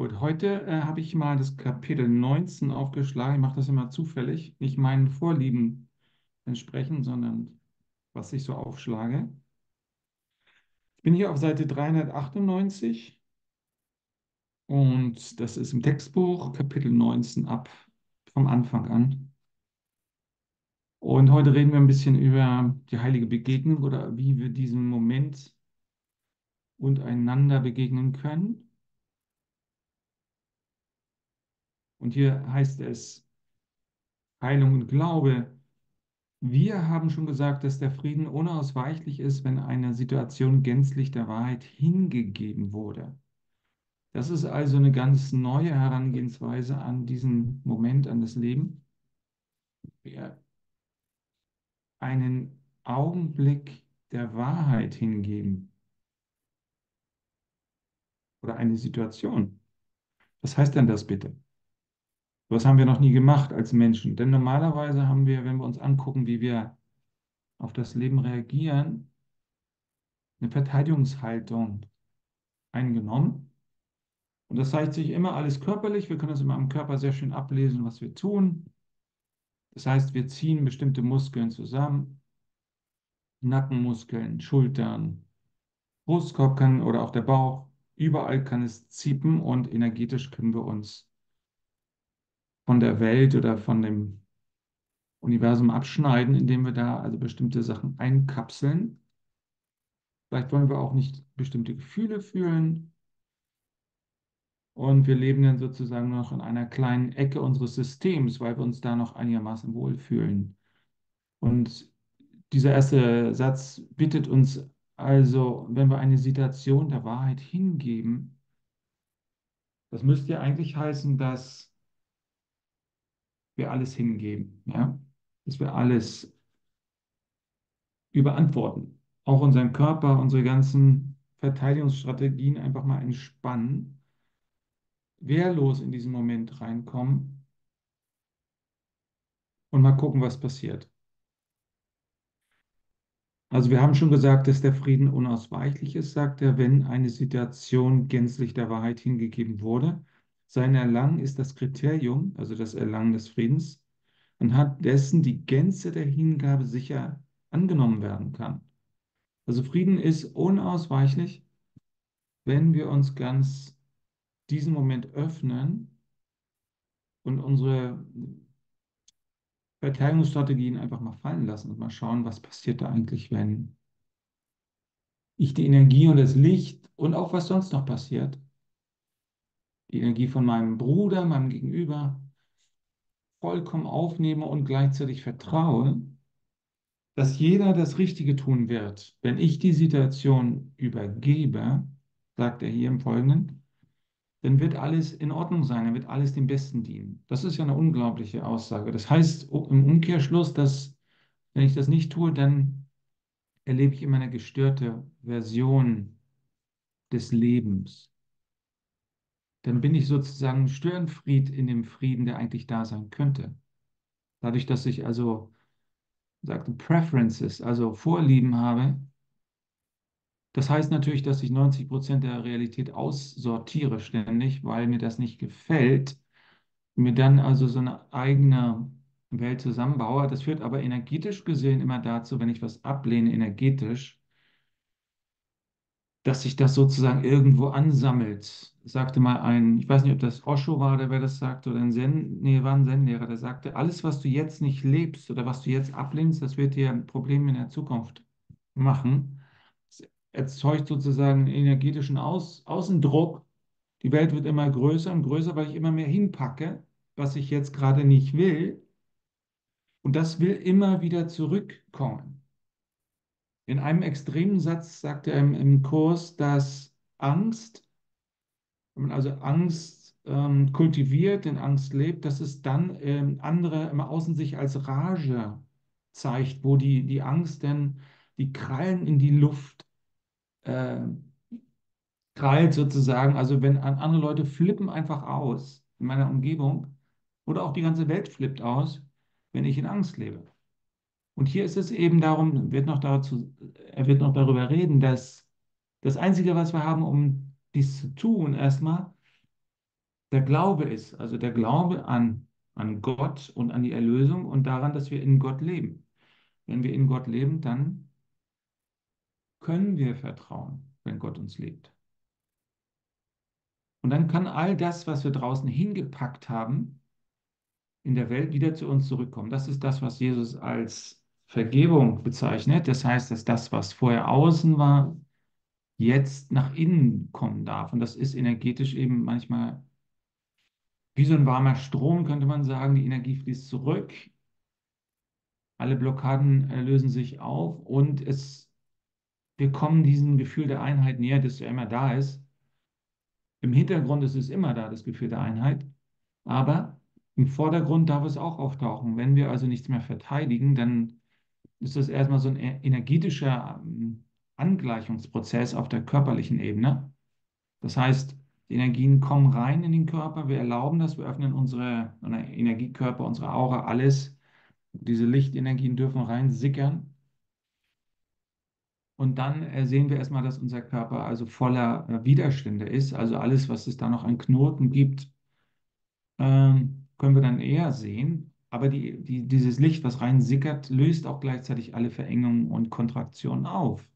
Gut, heute äh, habe ich mal das Kapitel 19 aufgeschlagen. Ich mache das immer zufällig, nicht meinen Vorlieben entsprechend, sondern was ich so aufschlage. Ich bin hier auf Seite 398 und das ist im Textbuch Kapitel 19 ab vom Anfang an. Und heute reden wir ein bisschen über die heilige Begegnung oder wie wir diesem Moment und einander begegnen können. Und hier heißt es Heilung und Glaube. Wir haben schon gesagt, dass der Frieden unausweichlich ist, wenn eine Situation gänzlich der Wahrheit hingegeben wurde. Das ist also eine ganz neue Herangehensweise an diesen Moment, an das Leben. Wir einen Augenblick der Wahrheit hingeben. Oder eine Situation. Was heißt denn das bitte? Was haben wir noch nie gemacht als Menschen? Denn normalerweise haben wir, wenn wir uns angucken, wie wir auf das Leben reagieren, eine Verteidigungshaltung eingenommen. Und das zeigt sich immer alles körperlich. Wir können das immer am Körper sehr schön ablesen, was wir tun. Das heißt, wir ziehen bestimmte Muskeln zusammen. Nackenmuskeln, Schultern, Brustkorb kann oder auch der Bauch. Überall kann es ziepen und energetisch können wir uns von der Welt oder von dem Universum abschneiden, indem wir da also bestimmte Sachen einkapseln. Vielleicht wollen wir auch nicht bestimmte Gefühle fühlen. Und wir leben dann sozusagen noch in einer kleinen Ecke unseres Systems, weil wir uns da noch einigermaßen wohlfühlen. Und dieser erste Satz bittet uns also, wenn wir eine Situation der Wahrheit hingeben, das müsste ja eigentlich heißen, dass wir alles hingeben, ja, dass wir alles überantworten, auch unseren Körper, unsere ganzen Verteidigungsstrategien einfach mal entspannen, wehrlos in diesen Moment reinkommen und mal gucken, was passiert. Also wir haben schon gesagt, dass der Frieden unausweichlich ist, sagt er, wenn eine Situation gänzlich der Wahrheit hingegeben wurde. Sein Erlangen ist das Kriterium, also das Erlangen des Friedens, anhand dessen die Gänze der Hingabe sicher angenommen werden kann. Also Frieden ist unausweichlich, wenn wir uns ganz diesen Moment öffnen und unsere Verteidigungsstrategien einfach mal fallen lassen und mal schauen, was passiert da eigentlich, wenn ich die Energie und das Licht und auch was sonst noch passiert, die Energie von meinem Bruder, meinem Gegenüber, vollkommen aufnehme und gleichzeitig vertraue, dass jeder das Richtige tun wird, wenn ich die Situation übergebe, sagt er hier im Folgenden, dann wird alles in Ordnung sein, dann wird alles dem Besten dienen. Das ist ja eine unglaubliche Aussage. Das heißt im Umkehrschluss, dass wenn ich das nicht tue, dann erlebe ich immer eine gestörte Version des Lebens dann bin ich sozusagen Störenfried in dem Frieden, der eigentlich da sein könnte. Dadurch, dass ich also, sagte, Preferences, also Vorlieben habe, das heißt natürlich, dass ich 90 Prozent der Realität aussortiere ständig, weil mir das nicht gefällt, mir dann also so eine eigene Welt zusammenbaue. Das führt aber energetisch gesehen immer dazu, wenn ich was ablehne, energetisch, dass sich das sozusagen irgendwo ansammelt. Sagte mal ein, ich weiß nicht, ob das Osho war, der wer das sagte, oder ein Zen, nee, war ein Zen-Lehrer, der sagte, alles, was du jetzt nicht lebst oder was du jetzt ablehnst, das wird dir ein Problem in der Zukunft machen. Es erzeugt sozusagen einen energetischen Aus Außendruck. Die Welt wird immer größer und größer, weil ich immer mehr hinpacke, was ich jetzt gerade nicht will. Und das will immer wieder zurückkommen. In einem extremen Satz sagt er im, im Kurs, dass Angst, wenn man also Angst ähm, kultiviert, in Angst lebt, dass es dann ähm, andere im Außen sich als Rage zeigt, wo die, die Angst denn die Krallen in die Luft äh, krallt sozusagen. Also wenn andere Leute flippen einfach aus in meiner Umgebung oder auch die ganze Welt flippt aus, wenn ich in Angst lebe. Und hier ist es eben darum, wird noch dazu, er wird noch darüber reden, dass das Einzige, was wir haben, um dies zu tun, erstmal, der Glaube ist, also der Glaube an, an Gott und an die Erlösung und daran, dass wir in Gott leben. Wenn wir in Gott leben, dann können wir vertrauen, wenn Gott uns lebt. Und dann kann all das, was wir draußen hingepackt haben, in der Welt wieder zu uns zurückkommen. Das ist das, was Jesus als Vergebung bezeichnet. Das heißt, dass das, was vorher außen war, jetzt nach innen kommen darf. Und das ist energetisch eben manchmal wie so ein warmer Strom, könnte man sagen. Die Energie fließt zurück. Alle Blockaden äh, lösen sich auf und es, wir kommen diesem Gefühl der Einheit näher, das ja immer da ist. Im Hintergrund ist es immer da, das Gefühl der Einheit. Aber im Vordergrund darf es auch auftauchen. Wenn wir also nichts mehr verteidigen, dann ist das erstmal so ein e-, energetischer ähm, Angleichungsprozess auf der körperlichen Ebene. Das heißt, die Energien kommen rein in den Körper, wir erlauben das, wir öffnen unsere, unsere Energiekörper, unsere Aura, alles. Diese Lichtenergien dürfen rein sickern. Und dann sehen wir erstmal, dass unser Körper also voller äh, Widerstände ist. Also alles, was es da noch an Knoten gibt, ähm, können wir dann eher sehen. Aber die, die, dieses Licht, was rein sickert, löst auch gleichzeitig alle Verengungen und Kontraktionen auf.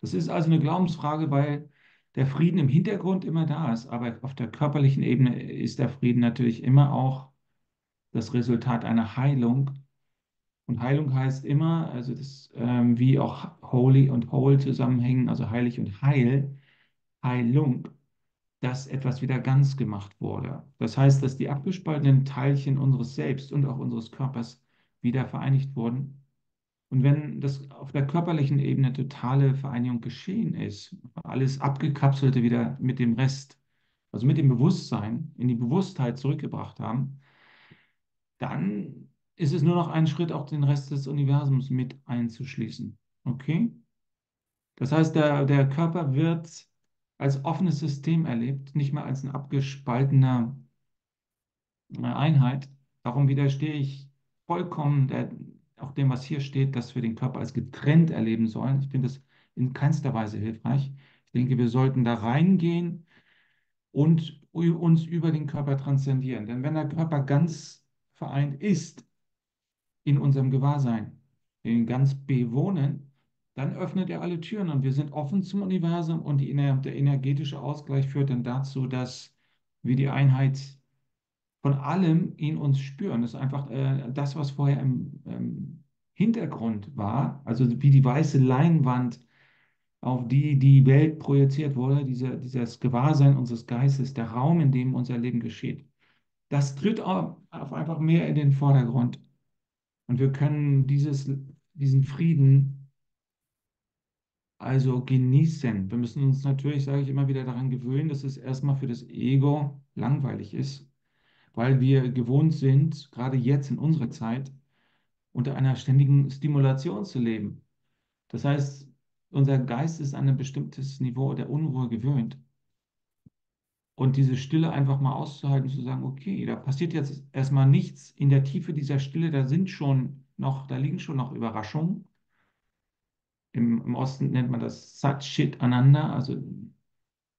Das ist also eine Glaubensfrage, weil der Frieden im Hintergrund immer da ist. Aber auf der körperlichen Ebene ist der Frieden natürlich immer auch das Resultat einer Heilung. Und Heilung heißt immer, also das, ähm, wie auch holy und whole zusammenhängen, also heilig und heil, Heilung, dass etwas wieder ganz gemacht wurde. Das heißt, dass die abgespaltenen Teilchen unseres Selbst und auch unseres Körpers wieder vereinigt wurden. Und wenn das auf der körperlichen Ebene totale Vereinigung geschehen ist, alles abgekapselte wieder mit dem Rest, also mit dem Bewusstsein in die Bewusstheit zurückgebracht haben, dann ist es nur noch ein Schritt, auch den Rest des Universums mit einzuschließen. Okay? Das heißt, der, der Körper wird als offenes System erlebt, nicht mehr als eine abgespaltene äh, Einheit. Darum widerstehe ich vollkommen der, auch dem, was hier steht, dass wir den Körper als getrennt erleben sollen. Ich finde das in keinster Weise hilfreich. Ich denke, wir sollten da reingehen und uns über den Körper transzendieren. Denn wenn der Körper ganz vereint ist in unserem Gewahrsein, den ganz bewohnen, dann öffnet er alle Türen und wir sind offen zum Universum und die, der energetische Ausgleich führt dann dazu, dass wir die Einheit von allem in uns spüren. Das ist einfach äh, das, was vorher im ähm, Hintergrund war, also wie die weiße Leinwand, auf die die Welt projiziert wurde, diese, dieses Gewahrsein unseres Geistes, der Raum, in dem unser Leben geschieht. Das tritt auf einfach mehr in den Vordergrund. Und wir können dieses, diesen Frieden also genießen. Wir müssen uns natürlich, sage ich immer wieder, daran gewöhnen, dass es erstmal für das Ego langweilig ist, weil wir gewohnt sind, gerade jetzt in unserer Zeit, unter einer ständigen Stimulation zu leben. Das heißt, unser Geist ist an ein bestimmtes Niveau der Unruhe gewöhnt. Und diese Stille einfach mal auszuhalten, zu sagen, okay, da passiert jetzt erstmal nichts in der Tiefe dieser Stille, da sind schon noch, da liegen schon noch Überraschungen. Im, Im Osten nennt man das Sat-Shit Ananda, also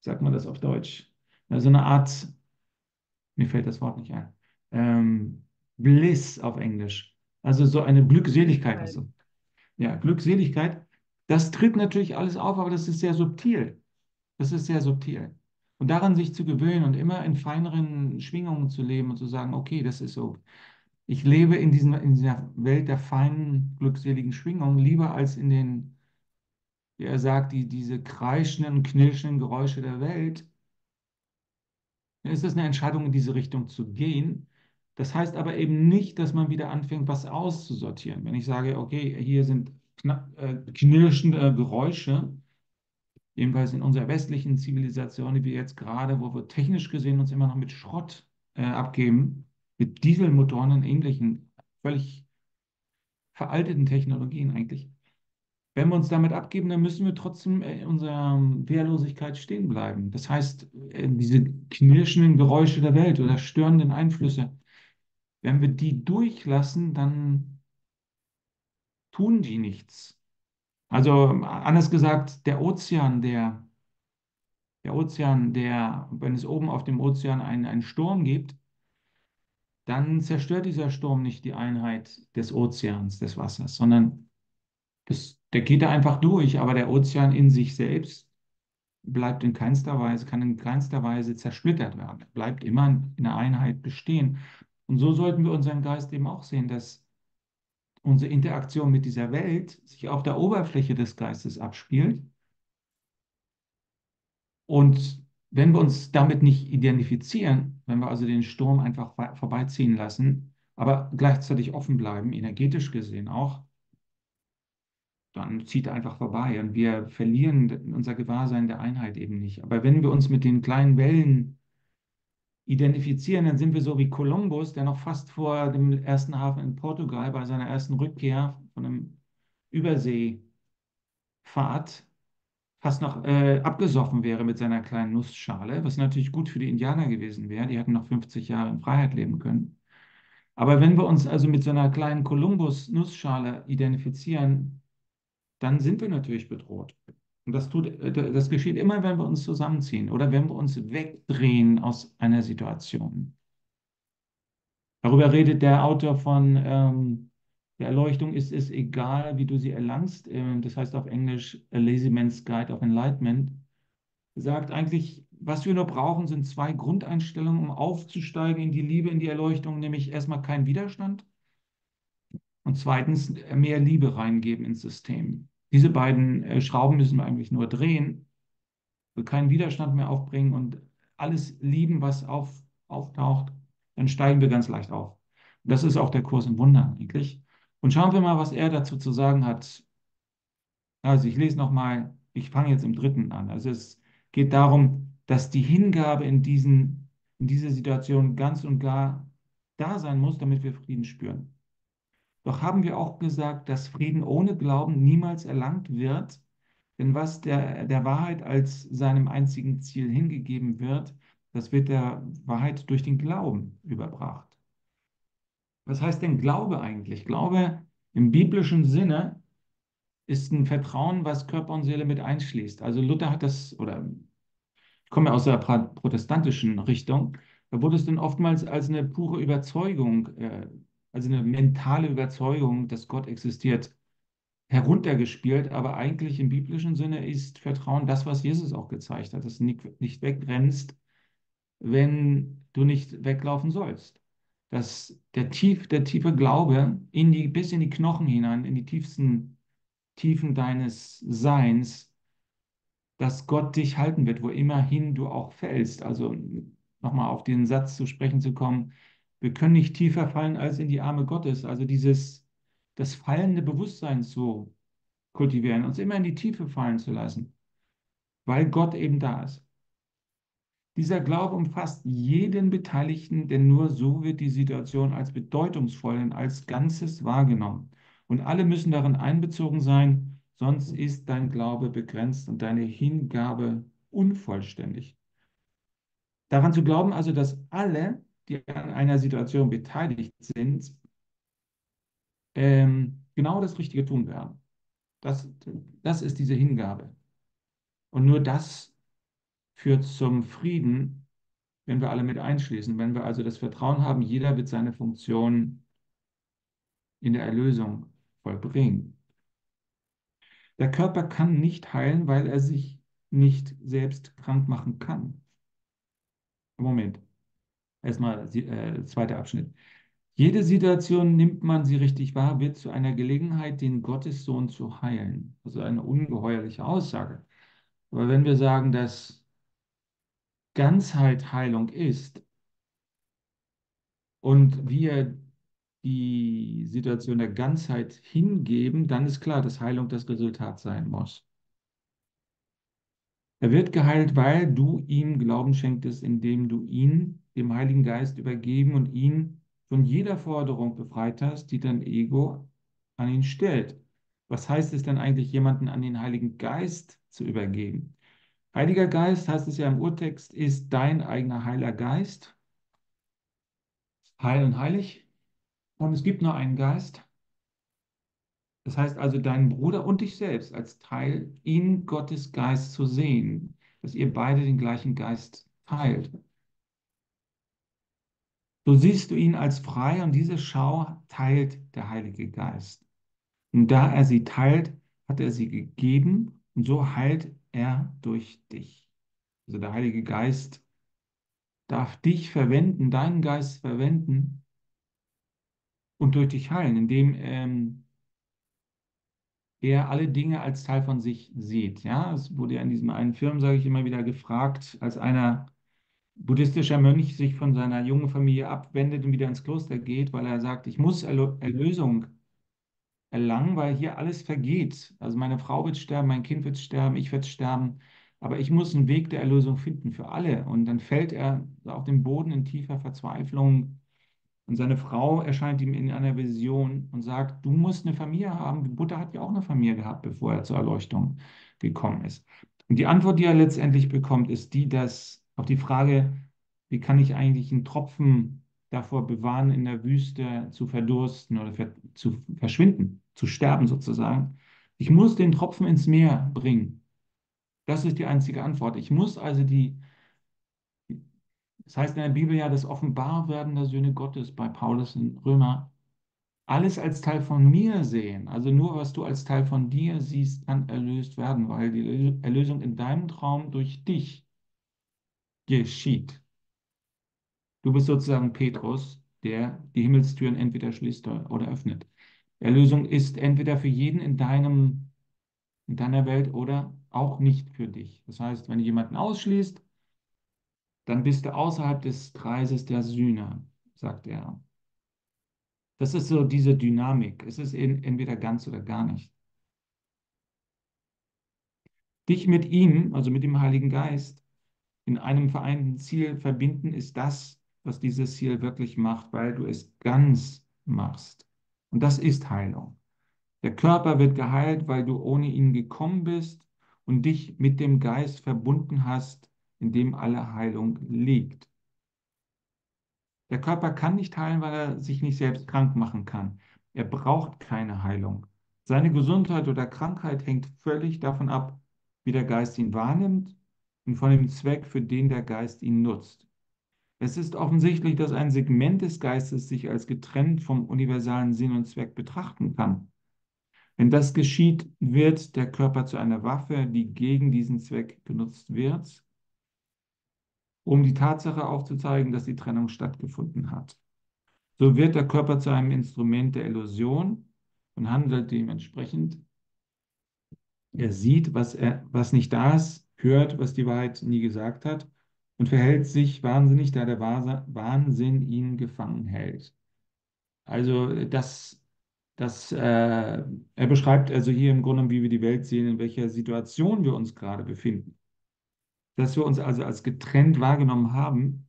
sagt man das auf Deutsch. Also eine Art, mir fällt das Wort nicht ein, ähm, Bliss auf Englisch. Also so eine Glückseligkeit. Also, ja, Glückseligkeit, das tritt natürlich alles auf, aber das ist sehr subtil. Das ist sehr subtil. Und daran sich zu gewöhnen und immer in feineren Schwingungen zu leben und zu sagen, okay, das ist so. Ich lebe in, diesen, in dieser Welt der feinen, glückseligen Schwingungen lieber als in den wie er sagt, die, diese kreischenden knirschenden Geräusche der Welt, ist es eine Entscheidung, in diese Richtung zu gehen. Das heißt aber eben nicht, dass man wieder anfängt, was auszusortieren. Wenn ich sage, okay, hier sind äh, knirschende Geräusche, jedenfalls in unserer westlichen Zivilisation, die wir jetzt gerade, wo wir technisch gesehen uns immer noch mit Schrott äh, abgeben, mit Dieselmotoren und ähnlichen völlig veralteten Technologien eigentlich, wenn wir uns damit abgeben, dann müssen wir trotzdem in unserer Wehrlosigkeit stehen bleiben. Das heißt, äh, diese knirschenden Geräusche der Welt oder störenden Einflüsse, wenn wir die durchlassen, dann tun die nichts. Also anders gesagt, der Ozean, der Der Ozean, der, wenn es oben auf dem Ozean einen, einen Sturm gibt, dann zerstört dieser Sturm nicht die Einheit des Ozeans, des Wassers, sondern das, der geht da einfach durch, aber der Ozean in sich selbst bleibt in keinster Weise, kann in keinster Weise zersplittert werden. Er bleibt immer in der Einheit bestehen. Und so sollten wir unseren Geist eben auch sehen, dass unsere Interaktion mit dieser Welt sich auf der Oberfläche des Geistes abspielt. Und wenn wir uns damit nicht identifizieren, wenn wir also den Sturm einfach vorbeiziehen lassen, aber gleichzeitig offen bleiben, energetisch gesehen auch, dann zieht er einfach vorbei und wir verlieren unser Gewahrsein der Einheit eben nicht. Aber wenn wir uns mit den kleinen Wellen identifizieren, dann sind wir so wie Kolumbus, der noch fast vor dem ersten Hafen in Portugal bei seiner ersten Rückkehr von einem Überseefahrt fast noch äh, abgesoffen wäre mit seiner kleinen Nussschale, was natürlich gut für die Indianer gewesen wäre. Die hätten noch 50 Jahre in Freiheit leben können. Aber wenn wir uns also mit so einer kleinen Kolumbus-Nussschale identifizieren, dann sind wir natürlich bedroht. Und das, tut, äh, das geschieht immer, wenn wir uns zusammenziehen oder wenn wir uns wegdrehen aus einer Situation. Darüber redet der Autor von ähm, der Erleuchtung ist es egal, wie du sie erlangst. Ähm, das heißt auf Englisch A Lazy Man's Guide of Enlightenment. Sagt eigentlich, was wir nur brauchen, sind zwei Grundeinstellungen, um aufzusteigen in die Liebe, in die Erleuchtung, nämlich erstmal kein Widerstand und zweitens mehr Liebe reingeben ins System. Diese beiden äh, Schrauben müssen wir eigentlich nur drehen, keinen Widerstand mehr aufbringen und alles lieben, was auf, auftaucht, dann steigen wir ganz leicht auf. Und das ist auch der Kurs im Wundern eigentlich. Und schauen wir mal, was er dazu zu sagen hat. Also ich lese nochmal, ich fange jetzt im dritten an. Also es geht darum, dass die Hingabe in, diesen, in dieser Situation ganz und gar da sein muss, damit wir Frieden spüren. Doch haben wir auch gesagt, dass Frieden ohne Glauben niemals erlangt wird, denn was der, der Wahrheit als seinem einzigen Ziel hingegeben wird, das wird der Wahrheit durch den Glauben überbracht. Was heißt denn Glaube eigentlich? Glaube im biblischen Sinne ist ein Vertrauen, was Körper und Seele mit einschließt. Also Luther hat das, oder ich komme aus der protestantischen Richtung, da wurde es dann oftmals als eine pure Überzeugung äh, also eine mentale Überzeugung, dass Gott existiert, heruntergespielt, aber eigentlich im biblischen Sinne ist Vertrauen das, was Jesus auch gezeigt hat, dass du nicht, wegrennst, wenn du nicht weglaufen sollst. Dass der, tief, der tiefe Glaube in die, bis in die Knochen hinein, in die tiefsten Tiefen deines Seins, dass Gott dich halten wird, wo immerhin du auch fällst. Also nochmal auf den Satz zu sprechen zu kommen, wir können nicht tiefer fallen als in die Arme Gottes. Also dieses, das fallende Bewusstsein zu kultivieren, uns immer in die Tiefe fallen zu lassen, weil Gott eben da ist. Dieser Glaube umfasst jeden Beteiligten, denn nur so wird die Situation als bedeutungsvoll und als Ganzes wahrgenommen. Und alle müssen darin einbezogen sein, sonst ist dein Glaube begrenzt und deine Hingabe unvollständig. Daran zu glauben also, dass alle die an einer Situation beteiligt sind, ähm, genau das Richtige tun werden. Das, das ist diese Hingabe. Und nur das führt zum Frieden, wenn wir alle mit einschließen, wenn wir also das Vertrauen haben, jeder wird seine Funktion in der Erlösung vollbringen. Der Körper kann nicht heilen, weil er sich nicht selbst krank machen kann. Moment. Erstmal äh, zweiter Abschnitt. Jede Situation, nimmt man sie richtig wahr, wird zu einer Gelegenheit, den Gottessohn zu heilen. Also eine ungeheuerliche Aussage. Aber wenn wir sagen, dass Ganzheit Heilung ist und wir die Situation der Ganzheit hingeben, dann ist klar, dass Heilung das Resultat sein muss. Er wird geheilt, weil du ihm Glauben schenktest, indem du ihn dem Heiligen Geist übergeben und ihn von jeder Forderung befreit hast, die dein Ego an ihn stellt. Was heißt es denn eigentlich, jemanden an den Heiligen Geist zu übergeben? Heiliger Geist, heißt es ja im Urtext, ist dein eigener Heiler Geist. Heil und heilig. Und es gibt nur einen Geist. Das heißt also, deinen Bruder und dich selbst als Teil in Gottes Geist zu sehen. dass ihr beide den gleichen Geist teilt. So siehst du ihn als frei und diese Schau teilt der Heilige Geist. Und da er sie teilt, hat er sie gegeben und so heilt er durch dich. Also der Heilige Geist darf dich verwenden, deinen Geist verwenden und durch dich heilen, indem ähm, er alle Dinge als Teil von sich sieht. Ja, es wurde ja in diesem einen Film, sage ich immer wieder, gefragt, als einer buddhistischer Mönch sich von seiner jungen Familie abwendet und wieder ins Kloster geht, weil er sagt, ich muss Erlösung erlangen, weil hier alles vergeht. Also meine Frau wird sterben, mein Kind wird sterben, ich werde sterben, aber ich muss einen Weg der Erlösung finden für alle. Und dann fällt er auf den Boden in tiefer Verzweiflung und seine Frau erscheint ihm in einer Vision und sagt, du musst eine Familie haben. Buddha hat ja auch eine Familie gehabt, bevor er zur Erleuchtung gekommen ist. Und die Antwort, die er letztendlich bekommt, ist die, dass auf die Frage, wie kann ich eigentlich einen Tropfen davor bewahren, in der Wüste zu verdursten oder zu verschwinden, zu sterben sozusagen. Ich muss den Tropfen ins Meer bringen. Das ist die einzige Antwort. Ich muss also die, das heißt in der Bibel ja das Offenbarwerden der Söhne Gottes bei Paulus in Römer, alles als Teil von mir sehen. Also nur was du als Teil von dir siehst, kann erlöst werden, weil die Erlösung in deinem Traum durch dich geschieht. Du bist sozusagen Petrus, der die Himmelstüren entweder schließt oder öffnet. Erlösung ist entweder für jeden in deinem, in deiner Welt oder auch nicht für dich. Das heißt, wenn du jemanden ausschließt, dann bist du außerhalb des Kreises der Sühne, sagt er. Das ist so diese Dynamik. Es ist entweder ganz oder gar nicht. Dich mit ihm, also mit dem Heiligen Geist, in einem vereinten Ziel verbinden, ist das, was dieses Ziel wirklich macht, weil du es ganz machst. Und das ist Heilung. Der Körper wird geheilt, weil du ohne ihn gekommen bist und dich mit dem Geist verbunden hast, in dem alle Heilung liegt. Der Körper kann nicht heilen, weil er sich nicht selbst krank machen kann. Er braucht keine Heilung. Seine Gesundheit oder Krankheit hängt völlig davon ab, wie der Geist ihn wahrnimmt und von dem Zweck, für den der Geist ihn nutzt. Es ist offensichtlich, dass ein Segment des Geistes sich als getrennt vom universalen Sinn und Zweck betrachten kann. Wenn das geschieht, wird der Körper zu einer Waffe, die gegen diesen Zweck genutzt wird, um die Tatsache aufzuzeigen, dass die Trennung stattgefunden hat. So wird der Körper zu einem Instrument der Illusion und handelt dementsprechend. Er sieht, was, er, was nicht da ist, hört, was die Wahrheit nie gesagt hat und verhält sich wahnsinnig, da der Wahnsinn ihn gefangen hält. Also das, das, äh, er beschreibt also hier im Grunde, wie wir die Welt sehen, in welcher Situation wir uns gerade befinden. Dass wir uns also als getrennt wahrgenommen haben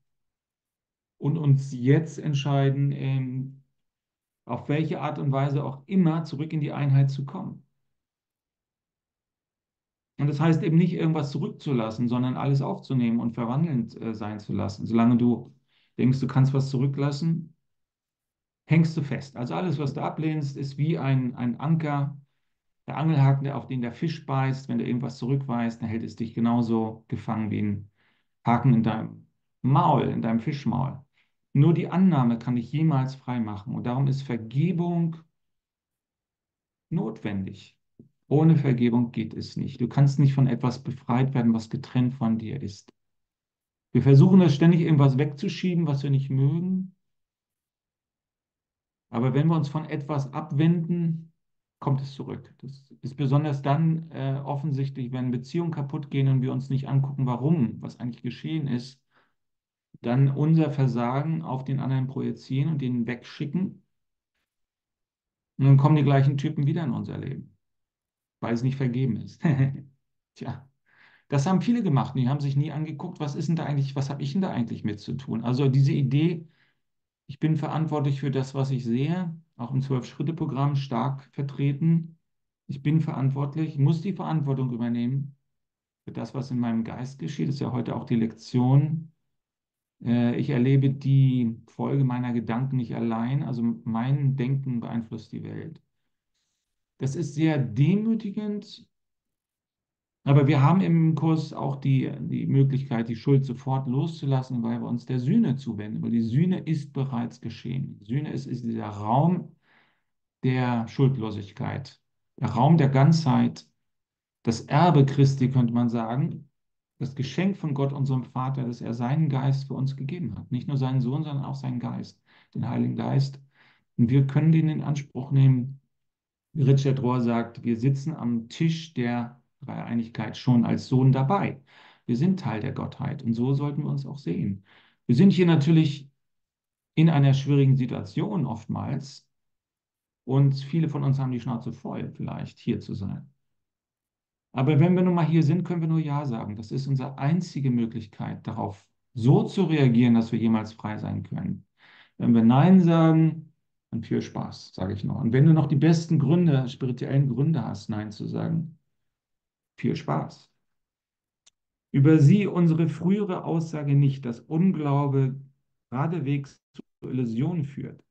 und uns jetzt entscheiden, ähm, auf welche Art und Weise auch immer zurück in die Einheit zu kommen. Und das heißt eben nicht irgendwas zurückzulassen, sondern alles aufzunehmen und verwandelnd äh, sein zu lassen. Solange du denkst, du kannst was zurücklassen, hängst du fest. Also alles, was du ablehnst, ist wie ein, ein Anker, der Angelhaken, auf den der Fisch beißt. Wenn du irgendwas zurückweist, dann hält es dich genauso gefangen wie ein Haken in deinem Maul, in deinem Fischmaul. Nur die Annahme kann dich jemals frei machen. Und darum ist Vergebung notwendig. Ohne Vergebung geht es nicht. Du kannst nicht von etwas befreit werden, was getrennt von dir ist. Wir versuchen das ständig irgendwas wegzuschieben, was wir nicht mögen. Aber wenn wir uns von etwas abwenden, kommt es zurück. Das ist besonders dann äh, offensichtlich, wenn Beziehungen kaputt gehen und wir uns nicht angucken, warum, was eigentlich geschehen ist, dann unser Versagen auf den anderen projizieren und den wegschicken. Und dann kommen die gleichen Typen wieder in unser Leben weil es nicht vergeben ist. Tja, das haben viele gemacht und die haben sich nie angeguckt, was ist denn da eigentlich, was habe ich denn da eigentlich mit zu tun? Also diese Idee, ich bin verantwortlich für das, was ich sehe, auch im Zwölf-Schritte-Programm stark vertreten. Ich bin verantwortlich, muss die Verantwortung übernehmen für das, was in meinem Geist geschieht. Das ist ja heute auch die Lektion. Äh, ich erlebe die Folge meiner Gedanken nicht allein. Also mein Denken beeinflusst die Welt. Das ist sehr demütigend Aber wir haben im Kurs auch die, die Möglichkeit, die Schuld sofort loszulassen, weil wir uns der Sühne zuwenden, weil die Sühne ist bereits geschehen. Sühne ist, ist dieser Raum der Schuldlosigkeit, der Raum der Ganzheit, das Erbe Christi, könnte man sagen, das Geschenk von Gott, unserem Vater, dass er seinen Geist für uns gegeben hat. Nicht nur seinen Sohn, sondern auch seinen Geist, den Heiligen Geist. Und wir können den in Anspruch nehmen. Richard Rohr sagt, wir sitzen am Tisch der Dreieinigkeit schon als Sohn dabei. Wir sind Teil der Gottheit und so sollten wir uns auch sehen. Wir sind hier natürlich in einer schwierigen Situation oftmals und viele von uns haben die Schnauze voll, vielleicht hier zu sein. Aber wenn wir nun mal hier sind, können wir nur Ja sagen. Das ist unsere einzige Möglichkeit, darauf so zu reagieren, dass wir jemals frei sein können. Wenn wir Nein sagen, dann viel Spaß, sage ich noch. Und wenn du noch die besten Gründe, spirituellen Gründe hast, Nein zu sagen, viel Spaß. Über sie unsere frühere Aussage nicht, dass Unglaube geradewegs zu Illusionen führt.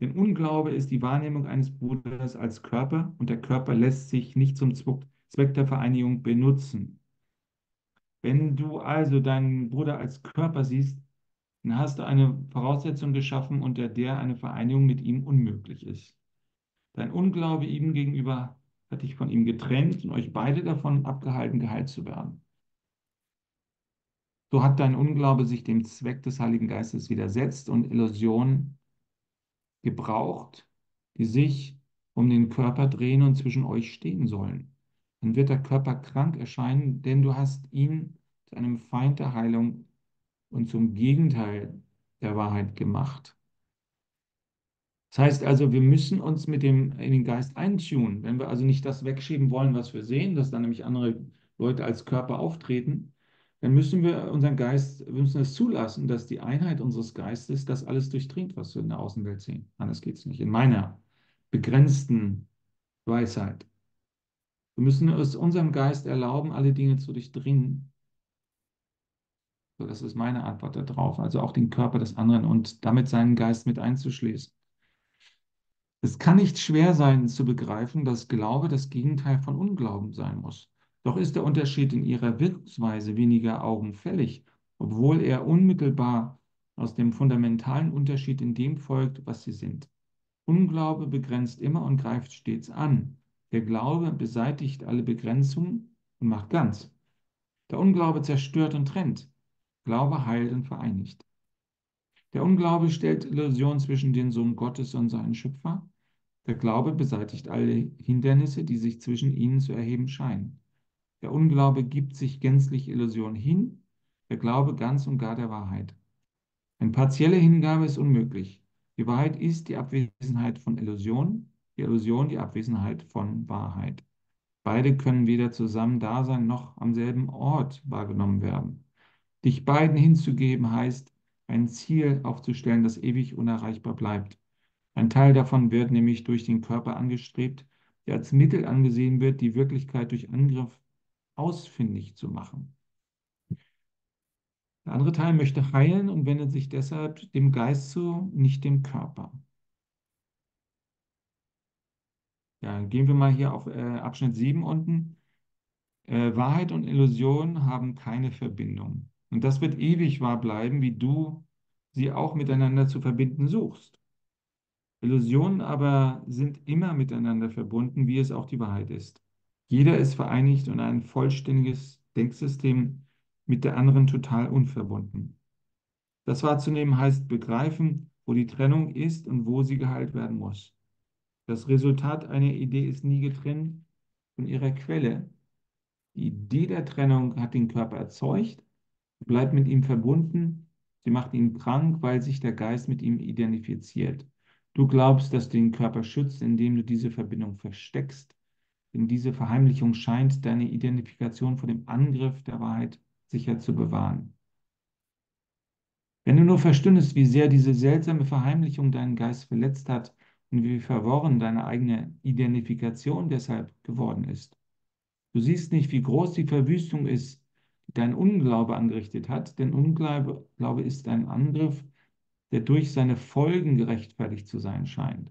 Denn Unglaube ist die Wahrnehmung eines Bruders als Körper und der Körper lässt sich nicht zum Zweck der Vereinigung benutzen. Wenn du also deinen Bruder als Körper siehst, dann hast du eine Voraussetzung geschaffen, unter der eine Vereinigung mit ihm unmöglich ist. Dein Unglaube ihm gegenüber hat dich von ihm getrennt und euch beide davon abgehalten, geheilt zu werden. So hat dein Unglaube sich dem Zweck des Heiligen Geistes widersetzt und Illusionen gebraucht, die sich um den Körper drehen und zwischen euch stehen sollen. Dann wird der Körper krank erscheinen, denn du hast ihn zu einem Feind der Heilung und zum Gegenteil der Wahrheit gemacht. Das heißt also, wir müssen uns mit dem in den Geist eintunen. Wenn wir also nicht das wegschieben wollen, was wir sehen, dass dann nämlich andere Leute als Körper auftreten, dann müssen wir unseren Geist, wir müssen es zulassen, dass die Einheit unseres Geistes das alles durchdringt, was wir in der Außenwelt sehen. Anders geht es nicht. In meiner begrenzten Weisheit. Wir müssen es unserem Geist erlauben, alle Dinge zu durchdringen. So, das ist meine Antwort darauf. Also auch den Körper des anderen und damit seinen Geist mit einzuschließen. Es kann nicht schwer sein zu begreifen, dass Glaube das Gegenteil von Unglauben sein muss. Doch ist der Unterschied in ihrer Wirkungsweise weniger augenfällig, obwohl er unmittelbar aus dem fundamentalen Unterschied in dem folgt, was sie sind. Unglaube begrenzt immer und greift stets an. Der Glaube beseitigt alle Begrenzungen und macht ganz. Der Unglaube zerstört und trennt. Glaube heilt und vereinigt. Der Unglaube stellt Illusion zwischen den Sohn Gottes und seinen Schöpfer. Der Glaube beseitigt alle Hindernisse, die sich zwischen ihnen zu erheben scheinen. Der Unglaube gibt sich gänzlich Illusion hin, der Glaube ganz und gar der Wahrheit. Eine partielle Hingabe ist unmöglich. Die Wahrheit ist die Abwesenheit von Illusion, die Illusion die Abwesenheit von Wahrheit. Beide können weder zusammen da sein noch am selben Ort wahrgenommen werden. Dich beiden hinzugeben heißt, ein Ziel aufzustellen, das ewig unerreichbar bleibt. Ein Teil davon wird nämlich durch den Körper angestrebt, der als Mittel angesehen wird, die Wirklichkeit durch Angriff ausfindig zu machen. Der andere Teil möchte heilen und wendet sich deshalb dem Geist zu, nicht dem Körper. Ja, gehen wir mal hier auf äh, Abschnitt 7 unten. Äh, Wahrheit und Illusion haben keine Verbindung. Und das wird ewig wahr bleiben, wie du sie auch miteinander zu verbinden suchst. Illusionen aber sind immer miteinander verbunden, wie es auch die Wahrheit ist. Jeder ist vereinigt und ein vollständiges Denksystem mit der anderen total unverbunden. Das wahrzunehmen heißt begreifen, wo die Trennung ist und wo sie geheilt werden muss. Das Resultat einer Idee ist nie getrennt von ihrer Quelle. Die Idee der Trennung hat den Körper erzeugt bleibt mit ihm verbunden. Sie macht ihn krank, weil sich der Geist mit ihm identifiziert. Du glaubst, dass du den Körper schützt, indem du diese Verbindung versteckst. Denn diese Verheimlichung scheint deine Identifikation vor dem Angriff der Wahrheit sicher zu bewahren. Wenn du nur verstündest, wie sehr diese seltsame Verheimlichung deinen Geist verletzt hat und wie verworren deine eigene Identifikation deshalb geworden ist. Du siehst nicht, wie groß die Verwüstung ist, dein Unglaube angerichtet hat, denn Unglaube Glaube ist ein Angriff, der durch seine Folgen gerechtfertigt zu sein scheint.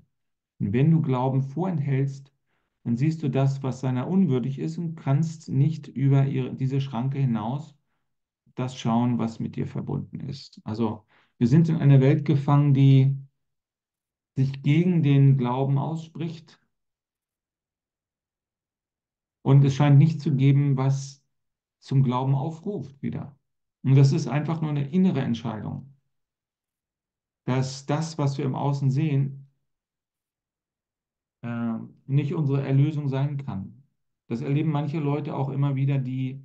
Und wenn du Glauben vorenthältst, dann siehst du das, was seiner unwürdig ist und kannst nicht über ihre, diese Schranke hinaus das schauen, was mit dir verbunden ist. Also wir sind in einer Welt gefangen, die sich gegen den Glauben ausspricht. Und es scheint nicht zu geben, was zum Glauben aufruft wieder. Und das ist einfach nur eine innere Entscheidung, dass das, was wir im Außen sehen, äh, nicht unsere Erlösung sein kann. Das erleben manche Leute auch immer wieder, die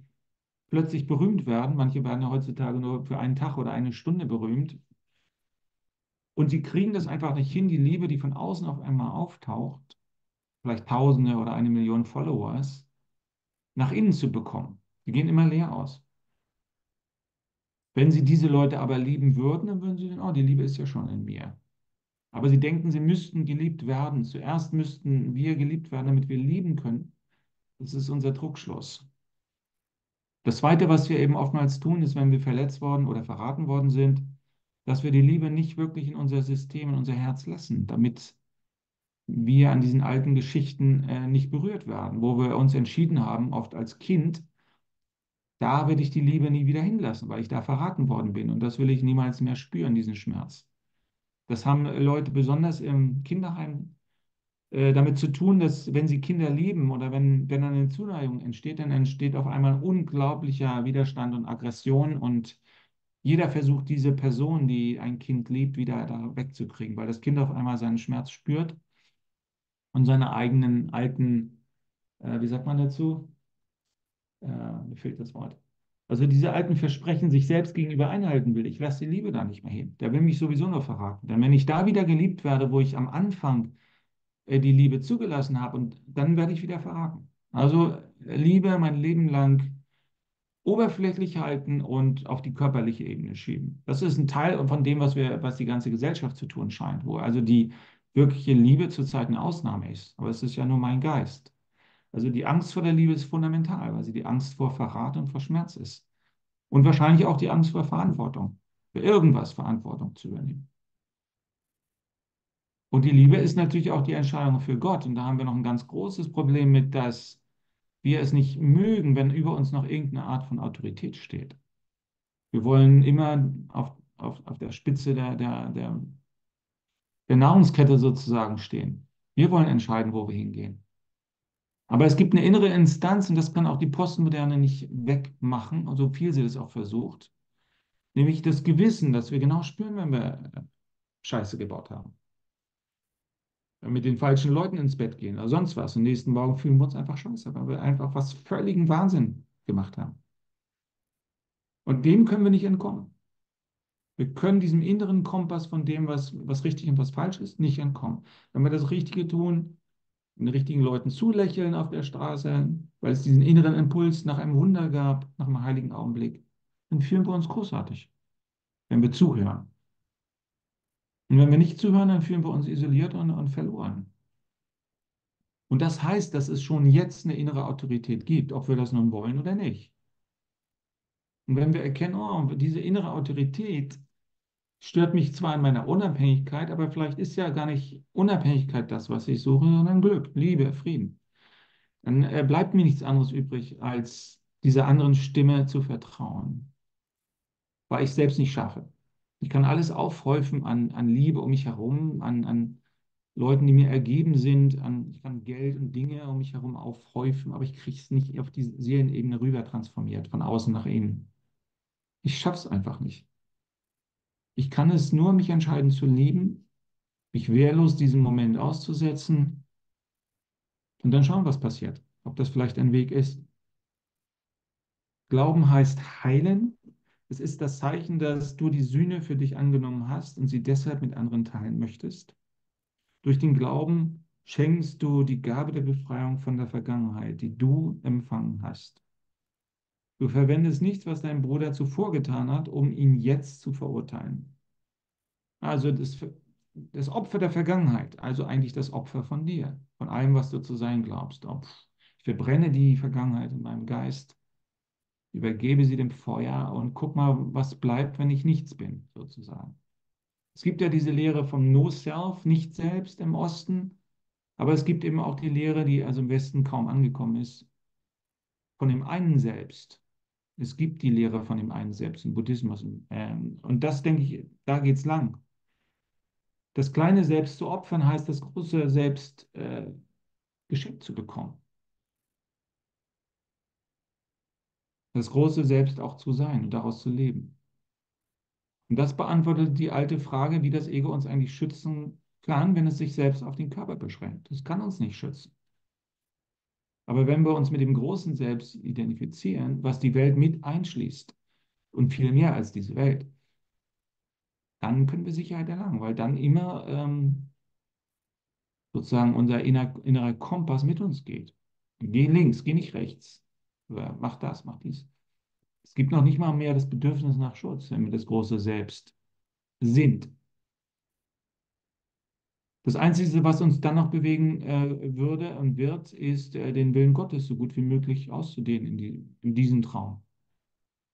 plötzlich berühmt werden. Manche werden ja heutzutage nur für einen Tag oder eine Stunde berühmt. Und sie kriegen das einfach nicht hin, die Liebe, die von außen auf einmal auftaucht, vielleicht Tausende oder eine Million Followers, nach innen zu bekommen. Die gehen immer leer aus. Wenn sie diese Leute aber lieben würden, dann würden sie denken, oh, die Liebe ist ja schon in mir. Aber sie denken, sie müssten geliebt werden. Zuerst müssten wir geliebt werden, damit wir lieben können. Das ist unser Druckschluss. Das Zweite, was wir eben oftmals tun, ist, wenn wir verletzt worden oder verraten worden sind, dass wir die Liebe nicht wirklich in unser System, in unser Herz lassen, damit wir an diesen alten Geschichten äh, nicht berührt werden, wo wir uns entschieden haben, oft als Kind, da werde ich die Liebe nie wieder hinlassen, weil ich da verraten worden bin. Und das will ich niemals mehr spüren, diesen Schmerz. Das haben Leute besonders im Kinderheim äh, damit zu tun, dass wenn sie Kinder lieben oder wenn, wenn eine Zuneigung entsteht, dann entsteht auf einmal unglaublicher Widerstand und Aggression und jeder versucht, diese Person, die ein Kind liebt, wieder da wegzukriegen, weil das Kind auf einmal seinen Schmerz spürt und seine eigenen alten, äh, wie sagt man dazu? Äh, mir fehlt das Wort. Also diese alten Versprechen sich selbst gegenüber einhalten will. Ich lasse die Liebe da nicht mehr hin. Der will mich sowieso nur verraten. Denn wenn ich da wieder geliebt werde, wo ich am Anfang äh, die Liebe zugelassen habe, und dann werde ich wieder verraten. Also Liebe mein Leben lang oberflächlich halten und auf die körperliche Ebene schieben. Das ist ein Teil von dem, was wir, was die ganze Gesellschaft zu tun scheint, wo also die wirkliche Liebe zurzeit eine Ausnahme ist. Aber es ist ja nur mein Geist. Also die Angst vor der Liebe ist fundamental, weil sie die Angst vor Verrat und vor Schmerz ist. Und wahrscheinlich auch die Angst vor Verantwortung, für irgendwas Verantwortung zu übernehmen. Und die Liebe ist natürlich auch die Entscheidung für Gott. Und da haben wir noch ein ganz großes Problem mit, dass wir es nicht mögen, wenn über uns noch irgendeine Art von Autorität steht. Wir wollen immer auf, auf, auf der Spitze der, der, der, der Nahrungskette sozusagen stehen. Wir wollen entscheiden, wo wir hingehen. Aber es gibt eine innere Instanz, und das kann auch die Postmoderne nicht wegmachen, so viel sie das auch versucht, nämlich das Gewissen, dass wir genau spüren, wenn wir Scheiße gebaut haben mit den falschen Leuten ins Bett gehen oder sonst was. Und nächsten Morgen fühlen wir uns einfach scheiße, weil wir einfach was völligen Wahnsinn gemacht haben. Und dem können wir nicht entkommen. Wir können diesem inneren Kompass von dem, was, was richtig und was falsch ist, nicht entkommen. Wenn wir das Richtige tun, den richtigen Leuten zulächeln auf der Straße, weil es diesen inneren Impuls nach einem Wunder gab, nach einem heiligen Augenblick, dann fühlen wir uns großartig, wenn wir zuhören. Und wenn wir nicht zuhören, dann fühlen wir uns isoliert und, und verloren. Und das heißt, dass es schon jetzt eine innere Autorität gibt, ob wir das nun wollen oder nicht. Und wenn wir erkennen, oh, diese innere Autorität stört mich zwar in meiner Unabhängigkeit, aber vielleicht ist ja gar nicht Unabhängigkeit das, was ich suche, sondern Glück, Liebe, Frieden. Dann äh, bleibt mir nichts anderes übrig, als dieser anderen Stimme zu vertrauen, weil ich es selbst nicht schaffe. Ich kann alles aufhäufen an, an Liebe um mich herum, an, an Leuten, die mir ergeben sind. An, ich kann Geld und Dinge um mich herum aufhäufen, aber ich kriege es nicht auf die Seelenebene rüber transformiert, von außen nach innen. Ich schaffe es einfach nicht. Ich kann es nur mich entscheiden zu lieben, mich wehrlos diesen Moment auszusetzen und dann schauen, was passiert. Ob das vielleicht ein Weg ist. Glauben heißt heilen, es ist das Zeichen, dass du die Sühne für dich angenommen hast und sie deshalb mit anderen teilen möchtest. Durch den Glauben schenkst du die Gabe der Befreiung von der Vergangenheit, die du empfangen hast. Du verwendest nichts, was dein Bruder zuvor getan hat, um ihn jetzt zu verurteilen. Also das, das Opfer der Vergangenheit, also eigentlich das Opfer von dir, von allem, was du zu sein glaubst. Ich verbrenne die Vergangenheit in meinem Geist übergebe sie dem Feuer und guck mal, was bleibt, wenn ich nichts bin, sozusagen. Es gibt ja diese Lehre vom No-Self, nicht selbst im Osten. Aber es gibt eben auch die Lehre, die also im Westen kaum angekommen ist, von dem einen Selbst. Es gibt die Lehre von dem einen Selbst im Buddhismus. Ähm, und das, denke ich, da geht es lang. Das kleine Selbst zu opfern heißt, das große Selbst äh, geschenkt zu bekommen. Das große Selbst auch zu sein und daraus zu leben. Und das beantwortet die alte Frage, wie das Ego uns eigentlich schützen kann, wenn es sich selbst auf den Körper beschränkt. Es kann uns nicht schützen. Aber wenn wir uns mit dem großen Selbst identifizieren, was die Welt mit einschließt und viel mehr als diese Welt, dann können wir Sicherheit erlangen, weil dann immer ähm, sozusagen unser inner, innerer Kompass mit uns geht. Geh links, geh nicht rechts. Oder mach das, mach dies. Es gibt noch nicht mal mehr das Bedürfnis nach Schutz, wenn wir das große Selbst sind. Das Einzige, was uns dann noch bewegen äh, würde und wird, ist, äh, den Willen Gottes so gut wie möglich auszudehnen in, die, in diesem Traum.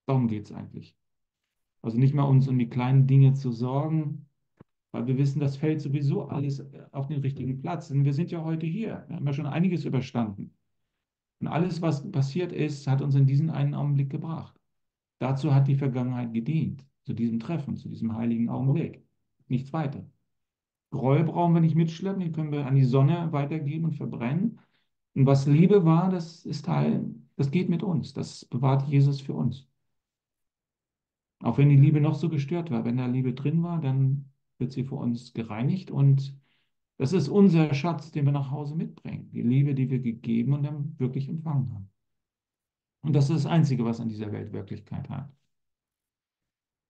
Darum geht es eigentlich. Also nicht mal uns um die kleinen Dinge zu sorgen, weil wir wissen, das fällt sowieso alles äh, auf den richtigen Platz. Denn wir sind ja heute hier. Wir haben ja schon einiges überstanden. Und alles, was passiert ist, hat uns in diesen einen Augenblick gebracht. Dazu hat die Vergangenheit gedient, zu diesem Treffen, zu diesem heiligen Augenblick. Nichts weiter. Groll brauchen wir nicht mitschleppen, die können wir an die Sonne weitergeben und verbrennen. Und was Liebe war, das ist Teil, das geht mit uns. Das bewahrt Jesus für uns. Auch wenn die Liebe noch so gestört war, wenn da Liebe drin war, dann wird sie für uns gereinigt und das ist unser Schatz, den wir nach Hause mitbringen. Die Liebe, die wir gegeben und dann wirklich empfangen haben. Und das ist das Einzige, was an dieser Welt Wirklichkeit hat.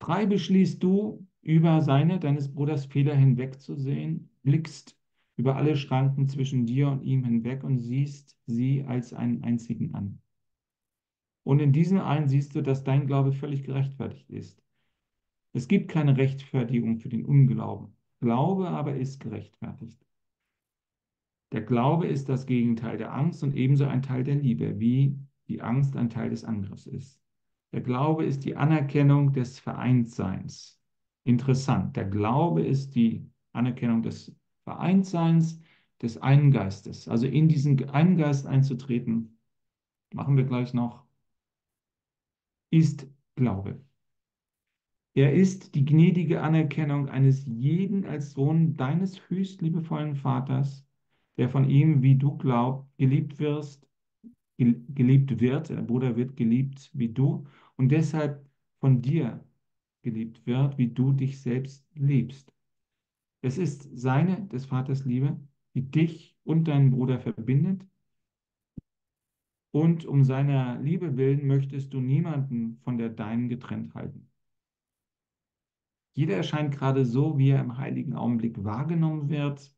Frei beschließt du, über seine, deines Bruders Fehler hinwegzusehen, blickst über alle Schranken zwischen dir und ihm hinweg und siehst sie als einen einzigen an. Und in diesem einen siehst du, dass dein Glaube völlig gerechtfertigt ist. Es gibt keine Rechtfertigung für den Unglauben. Glaube aber ist gerechtfertigt. Der Glaube ist das Gegenteil der Angst und ebenso ein Teil der Liebe, wie die Angst ein Teil des Angriffs ist. Der Glaube ist die Anerkennung des Vereintseins. Interessant. Der Glaube ist die Anerkennung des Vereintseins, des einen Geistes. Also in diesen einen Geist einzutreten, machen wir gleich noch, ist Glaube. Er ist die gnädige Anerkennung eines jeden als Sohn deines höchst liebevollen Vaters, der von ihm, wie du glaubst, geliebt wirst, geliebt wird, der Bruder wird geliebt wie du und deshalb von dir geliebt wird, wie du dich selbst liebst. Es ist seine, des Vaters Liebe, die dich und deinen Bruder verbindet. Und um seiner Liebe willen möchtest du niemanden von der deinen getrennt halten. Jeder erscheint gerade so, wie er im heiligen Augenblick wahrgenommen wird,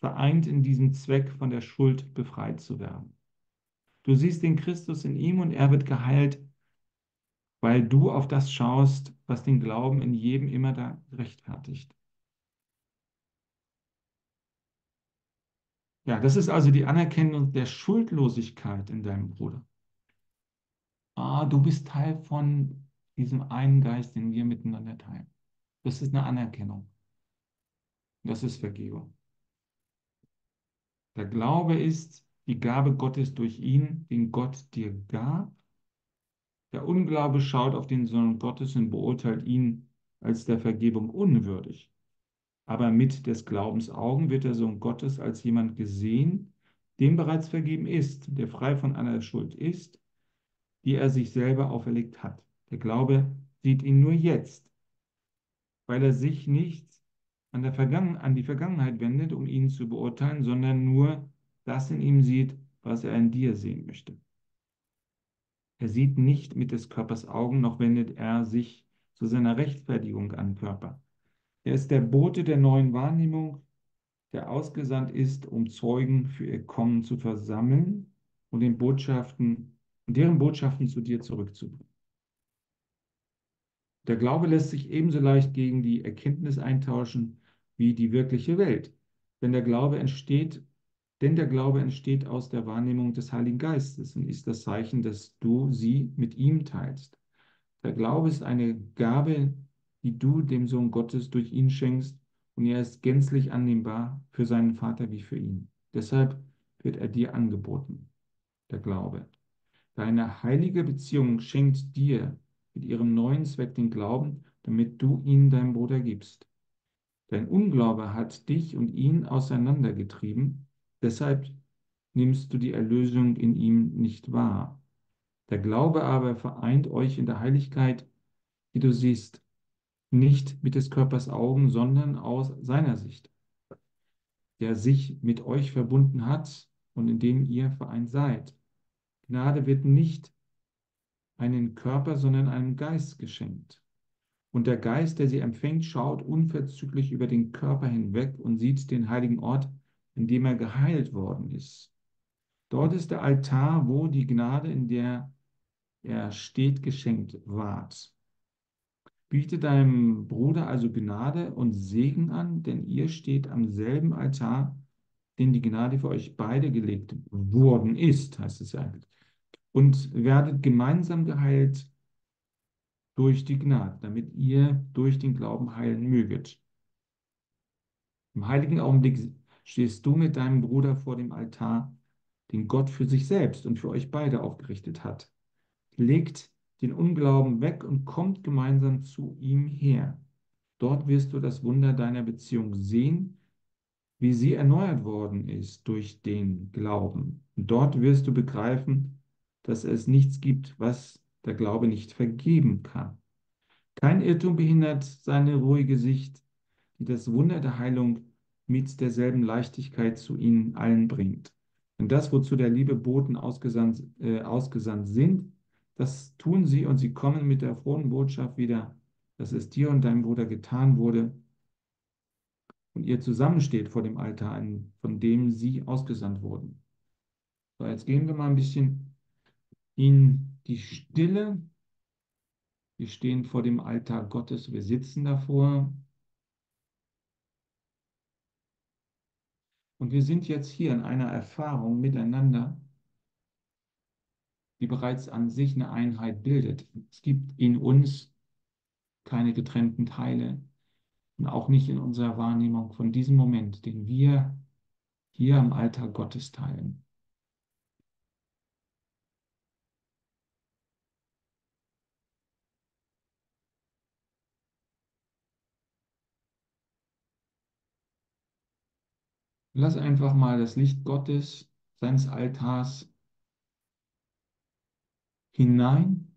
vereint in diesem Zweck, von der Schuld befreit zu werden. Du siehst den Christus in ihm und er wird geheilt, weil du auf das schaust, was den Glauben in jedem immer da rechtfertigt. Ja, das ist also die Anerkennung der Schuldlosigkeit in deinem Bruder. Ah, du bist Teil von diesem einen Geist, den wir miteinander teilen. Das ist eine Anerkennung. Das ist Vergebung. Der Glaube ist die Gabe Gottes durch ihn, den Gott dir gab. Der Unglaube schaut auf den Sohn Gottes und beurteilt ihn als der Vergebung unwürdig. Aber mit des Glaubens Augen wird der Sohn Gottes als jemand gesehen, dem bereits vergeben ist, der frei von aller Schuld ist, die er sich selber auferlegt hat. Der Glaube sieht ihn nur jetzt weil er sich nicht an, der Vergangen an die Vergangenheit wendet, um ihn zu beurteilen, sondern nur das in ihm sieht, was er in dir sehen möchte. Er sieht nicht mit des Körpers Augen, noch wendet er sich zu seiner Rechtfertigung an Körper. Er ist der Bote der neuen Wahrnehmung, der ausgesandt ist, um Zeugen für ihr Kommen zu versammeln und den Botschaften und deren Botschaften zu dir zurückzubringen. Der Glaube lässt sich ebenso leicht gegen die Erkenntnis eintauschen wie die wirkliche Welt. Denn der Glaube entsteht, denn der Glaube entsteht aus der Wahrnehmung des Heiligen Geistes und ist das Zeichen, dass du sie mit ihm teilst. Der Glaube ist eine Gabe, die du dem Sohn Gottes durch ihn schenkst und er ist gänzlich annehmbar für seinen Vater wie für ihn. Deshalb wird er dir angeboten, der Glaube. Deine heilige Beziehung schenkt dir mit ihrem neuen Zweck den Glauben, damit du ihn deinem Bruder gibst. Dein Unglaube hat dich und ihn auseinandergetrieben, deshalb nimmst du die Erlösung in ihm nicht wahr. Der Glaube aber vereint euch in der Heiligkeit, die du siehst, nicht mit des Körpers Augen, sondern aus seiner Sicht, der sich mit euch verbunden hat und in dem ihr vereint seid. Gnade wird nicht einen Körper, sondern einem Geist geschenkt. Und der Geist, der sie empfängt, schaut unverzüglich über den Körper hinweg und sieht den heiligen Ort, in dem er geheilt worden ist. Dort ist der Altar, wo die Gnade, in der er steht, geschenkt ward. Biete deinem Bruder also Gnade und Segen an, denn ihr steht am selben Altar, den die Gnade für euch beide gelegt worden ist, heißt es ja. Und werdet gemeinsam geheilt durch die Gnade, damit ihr durch den Glauben heilen möget. Im heiligen Augenblick stehst du mit deinem Bruder vor dem Altar, den Gott für sich selbst und für euch beide aufgerichtet hat. Legt den Unglauben weg und kommt gemeinsam zu ihm her. Dort wirst du das Wunder deiner Beziehung sehen, wie sie erneuert worden ist durch den Glauben. Und dort wirst du begreifen, dass es nichts gibt, was der Glaube nicht vergeben kann. Kein Irrtum behindert seine ruhige Sicht, die das Wunder der Heilung mit derselben Leichtigkeit zu ihnen allen bringt. Denn das, wozu der liebe Boten ausgesandt, äh, ausgesandt sind, das tun sie und sie kommen mit der frohen Botschaft wieder, dass es dir und deinem Bruder getan wurde, und ihr zusammensteht vor dem Altar, von dem sie ausgesandt wurden. So, jetzt gehen wir mal ein bisschen in die Stille. Wir stehen vor dem Altar Gottes, wir sitzen davor. Und wir sind jetzt hier in einer Erfahrung miteinander, die bereits an sich eine Einheit bildet. Es gibt in uns keine getrennten Teile und auch nicht in unserer Wahrnehmung von diesem Moment, den wir hier am Altar Gottes teilen. Lass einfach mal das Licht Gottes, seines Altars hinein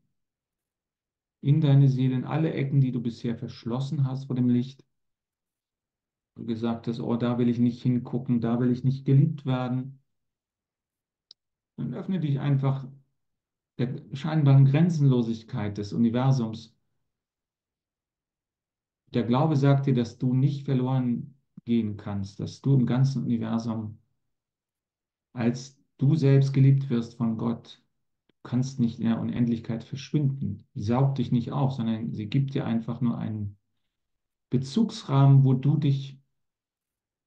in deine Seele, in alle Ecken, die du bisher verschlossen hast vor dem Licht. Du gesagt hast, oh, da will ich nicht hingucken, da will ich nicht geliebt werden. Dann öffne dich einfach der scheinbaren Grenzenlosigkeit des Universums. Der Glaube sagt dir, dass du nicht verloren gehen kannst, dass du im ganzen Universum als du selbst geliebt wirst von Gott, kannst nicht in der Unendlichkeit verschwinden. Sie saugt dich nicht auf, sondern sie gibt dir einfach nur einen Bezugsrahmen, wo du dich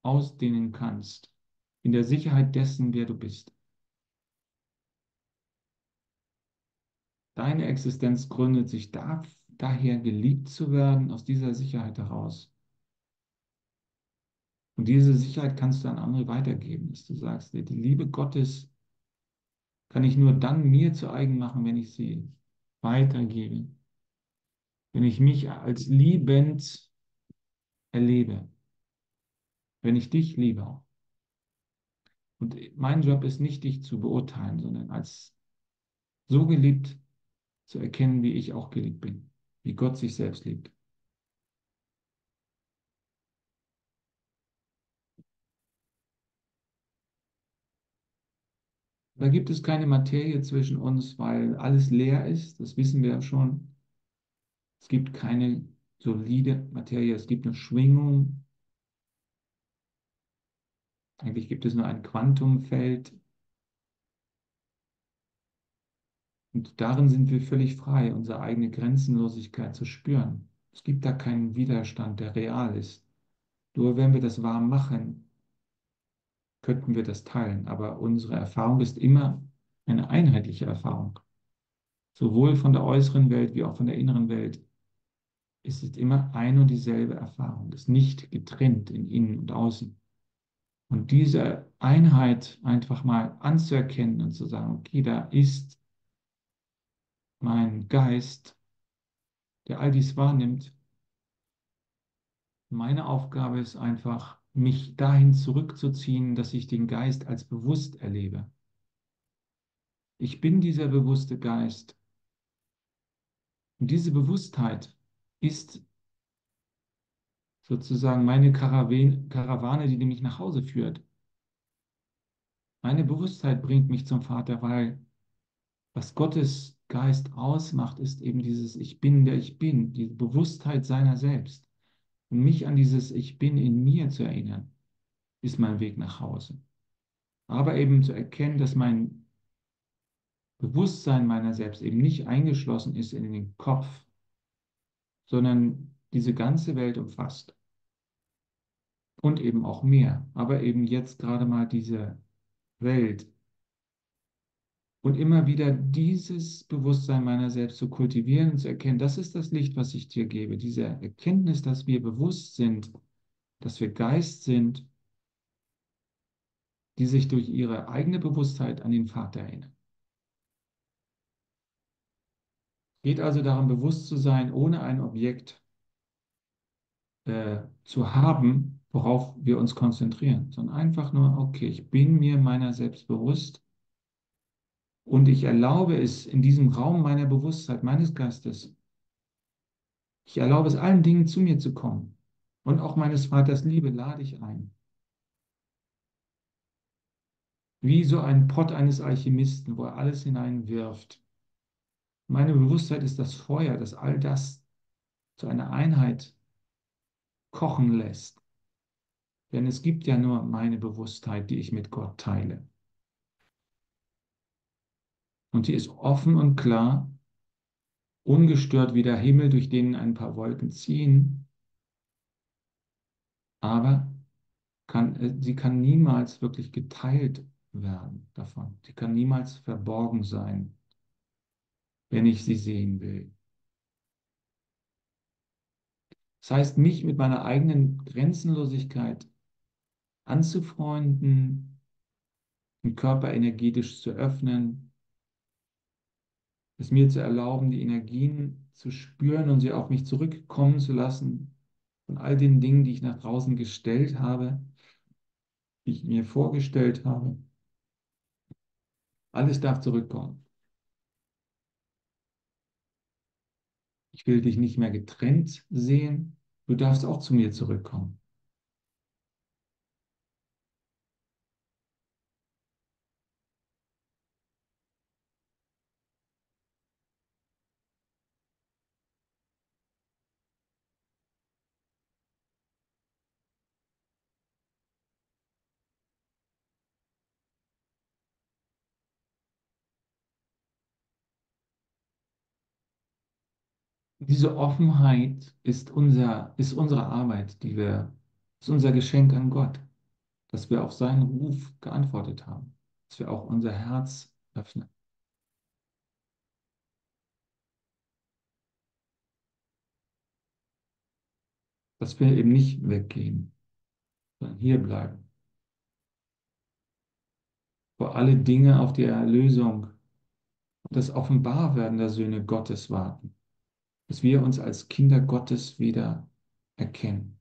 ausdehnen kannst, in der Sicherheit dessen, wer du bist. Deine Existenz gründet sich da, daher, geliebt zu werden, aus dieser Sicherheit heraus. Und diese Sicherheit kannst du an andere weitergeben, dass du sagst, die Liebe Gottes kann ich nur dann mir zu eigen machen, wenn ich sie weitergebe. Wenn ich mich als liebend erlebe. Wenn ich dich liebe. Und mein Job ist nicht, dich zu beurteilen, sondern als so geliebt zu erkennen, wie ich auch geliebt bin. Wie Gott sich selbst liebt. Da gibt es keine Materie zwischen uns, weil alles leer ist, das wissen wir schon. Es gibt keine solide Materie, es gibt eine Schwingung. Eigentlich gibt es nur ein Quantumfeld. Und darin sind wir völlig frei, unsere eigene Grenzenlosigkeit zu spüren. Es gibt da keinen Widerstand, der real ist. Nur wenn wir das wahr machen, könnten wir das teilen. Aber unsere Erfahrung ist immer eine einheitliche Erfahrung. Sowohl von der äußeren Welt wie auch von der inneren Welt ist es immer ein und dieselbe Erfahrung, ist nicht getrennt in innen und außen. Und diese Einheit einfach mal anzuerkennen und zu sagen, okay, da ist mein Geist, der all dies wahrnimmt. Meine Aufgabe ist einfach, mich dahin zurückzuziehen, dass ich den Geist als bewusst erlebe. Ich bin dieser bewusste Geist. Und diese Bewusstheit ist sozusagen meine Karawane, die mich nach Hause führt. Meine Bewusstheit bringt mich zum Vater, weil was Gottes Geist ausmacht, ist eben dieses Ich bin, der ich bin, die Bewusstheit seiner selbst. Und mich an dieses Ich bin in mir zu erinnern, ist mein Weg nach Hause. Aber eben zu erkennen, dass mein Bewusstsein meiner selbst eben nicht eingeschlossen ist in den Kopf, sondern diese ganze Welt umfasst. Und eben auch mehr. Aber eben jetzt gerade mal diese Welt. Und immer wieder dieses Bewusstsein meiner selbst zu kultivieren und zu erkennen, das ist das Licht, was ich dir gebe. Diese Erkenntnis, dass wir bewusst sind, dass wir Geist sind, die sich durch ihre eigene Bewusstheit an den Vater erinnern. Geht also darum, bewusst zu sein, ohne ein Objekt äh, zu haben, worauf wir uns konzentrieren, sondern einfach nur, okay, ich bin mir meiner selbst bewusst und ich erlaube es in diesem Raum meiner Bewusstheit, meines Geistes, ich erlaube es allen Dingen zu mir zu kommen und auch meines Vaters Liebe lade ich ein. Wie so ein Pott eines Alchemisten, wo er alles hineinwirft meine Bewusstheit ist das Feuer, das all das zu einer Einheit kochen lässt. Denn es gibt ja nur meine Bewusstheit, die ich mit Gott teile. Und die ist offen und klar, ungestört wie der Himmel, durch den ein paar Wolken ziehen. Aber kann, äh, sie kann niemals wirklich geteilt werden davon. Sie kann niemals verborgen sein wenn ich sie sehen will. Das heißt, mich mit meiner eigenen Grenzenlosigkeit anzufreunden, den Körper energetisch zu öffnen, es mir zu erlauben, die Energien zu spüren und sie auf mich zurückkommen zu lassen, von all den Dingen, die ich nach draußen gestellt habe, die ich mir vorgestellt habe. Alles darf zurückkommen. Ich will dich nicht mehr getrennt sehen. Du darfst auch zu mir zurückkommen. Diese Offenheit ist, unser, ist unsere Arbeit, die wir, ist unser Geschenk an Gott, dass wir auf seinen Ruf geantwortet haben, dass wir auch unser Herz öffnen. Dass wir eben nicht weggehen, sondern hier bleiben. Wo alle Dinge auf die Erlösung und das Offenbarwerden der Söhne Gottes warten dass wir uns als Kinder Gottes wieder erkennen.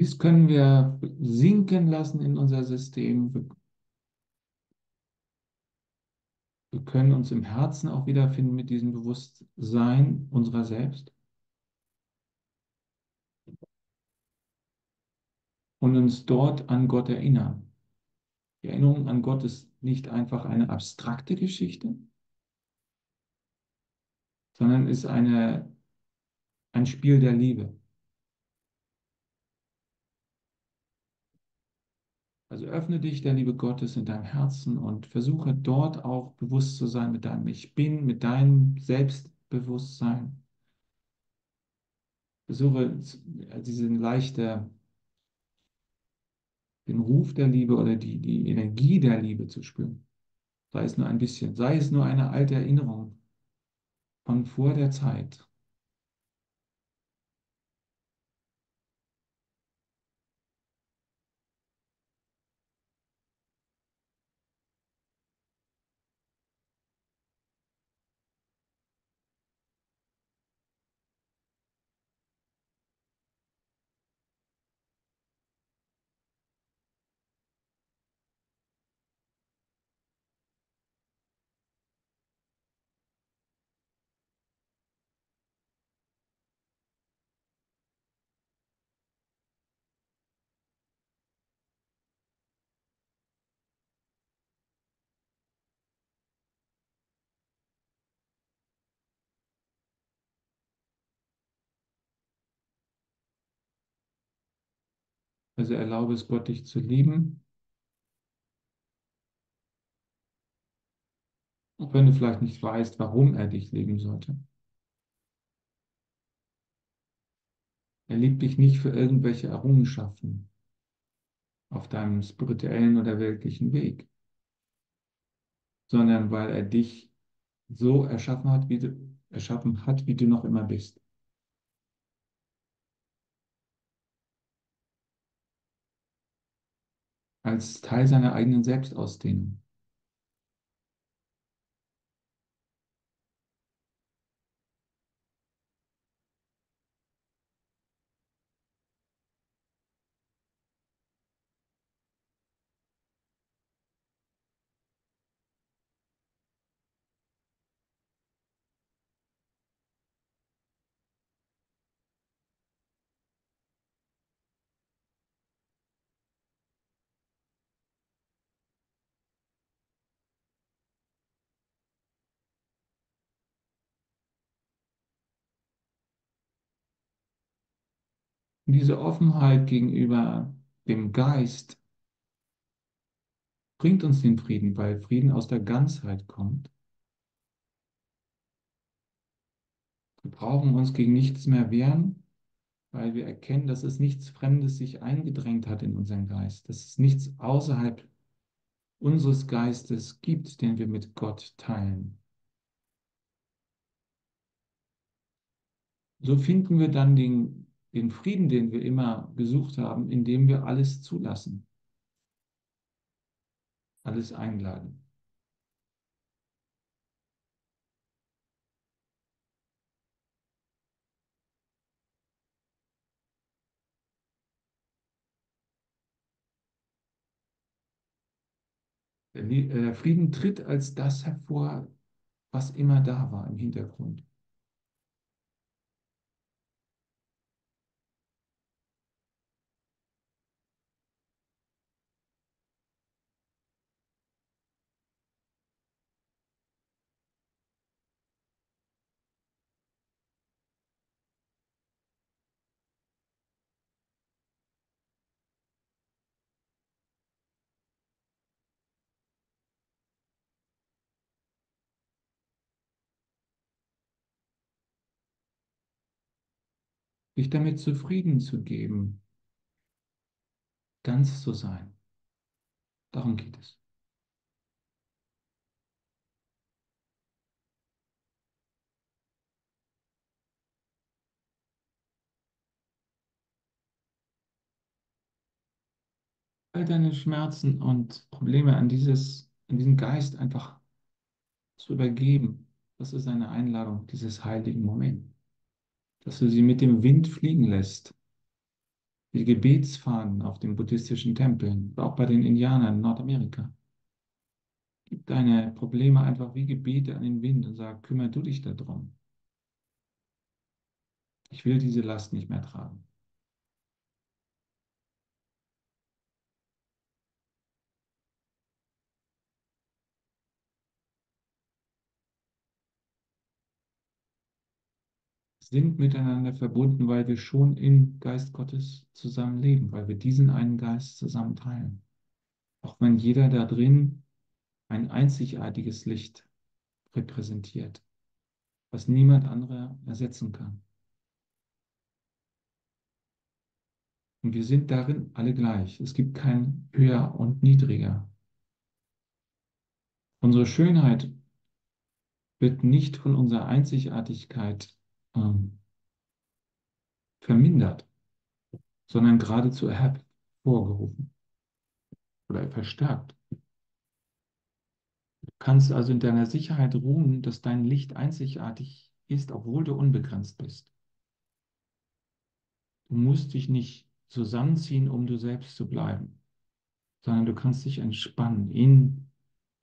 Dies können wir sinken lassen in unser System. Wir können uns im Herzen auch wiederfinden mit diesem Bewusstsein unserer selbst und uns dort an Gott erinnern. Die Erinnerung an Gott ist nicht einfach eine abstrakte Geschichte, sondern ist eine, ein Spiel der Liebe. Also öffne dich der Liebe Gottes in deinem Herzen und versuche dort auch bewusst zu sein mit deinem Ich Bin, mit deinem Selbstbewusstsein. Versuche diesen leichte, den Ruf der Liebe oder die, die Energie der Liebe zu spüren. Sei es nur ein bisschen, sei es nur eine alte Erinnerung von vor der Zeit. Also erlaube es Gott, dich zu lieben. Auch wenn du vielleicht nicht weißt, warum er dich lieben sollte. Er liebt dich nicht für irgendwelche Errungenschaften auf deinem spirituellen oder weltlichen Weg, sondern weil er dich so erschaffen hat, wie du, erschaffen hat, wie du noch immer bist. Als Teil seiner eigenen Selbstausdehnung. Und diese Offenheit gegenüber dem Geist bringt uns den Frieden, weil Frieden aus der Ganzheit kommt. Wir brauchen uns gegen nichts mehr wehren, weil wir erkennen, dass es nichts Fremdes sich eingedrängt hat in unseren Geist, dass es nichts außerhalb unseres Geistes gibt, den wir mit Gott teilen. So finden wir dann den, den Frieden, den wir immer gesucht haben, indem wir alles zulassen, alles einladen. Der Frieden tritt als das hervor, was immer da war im Hintergrund. Dich damit zufrieden zu geben, ganz zu sein. Darum geht es. All deine Schmerzen und Probleme an, dieses, an diesen Geist einfach zu übergeben, das ist eine Einladung dieses heiligen Moments dass du sie mit dem Wind fliegen lässt. Die Gebetsfahnen auf den buddhistischen Tempeln, auch bei den Indianern in Nordamerika. Gib deine Probleme einfach wie Gebete an den Wind und sag, kümmere du dich darum. Ich will diese Last nicht mehr tragen. Sind miteinander verbunden, weil wir schon im Geist Gottes zusammen leben, weil wir diesen einen Geist zusammen teilen. Auch wenn jeder da drin ein einzigartiges Licht repräsentiert, was niemand anderer ersetzen kann. Und wir sind darin alle gleich. Es gibt kein höher und niedriger. Unsere Schönheit wird nicht von unserer Einzigartigkeit ähm, vermindert, sondern geradezu hervorgerufen oder verstärkt. Du kannst also in deiner Sicherheit ruhen, dass dein Licht einzigartig ist, obwohl du unbegrenzt bist. Du musst dich nicht zusammenziehen, um du selbst zu bleiben, sondern du kannst dich entspannen in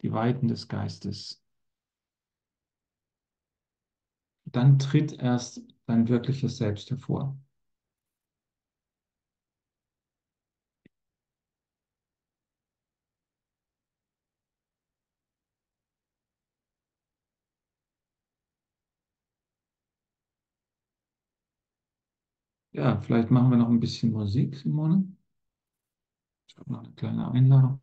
die Weiten des Geistes. Dann tritt erst dein wirkliches Selbst hervor. Ja, vielleicht machen wir noch ein bisschen Musik, Simone. Ich habe noch eine kleine Einladung.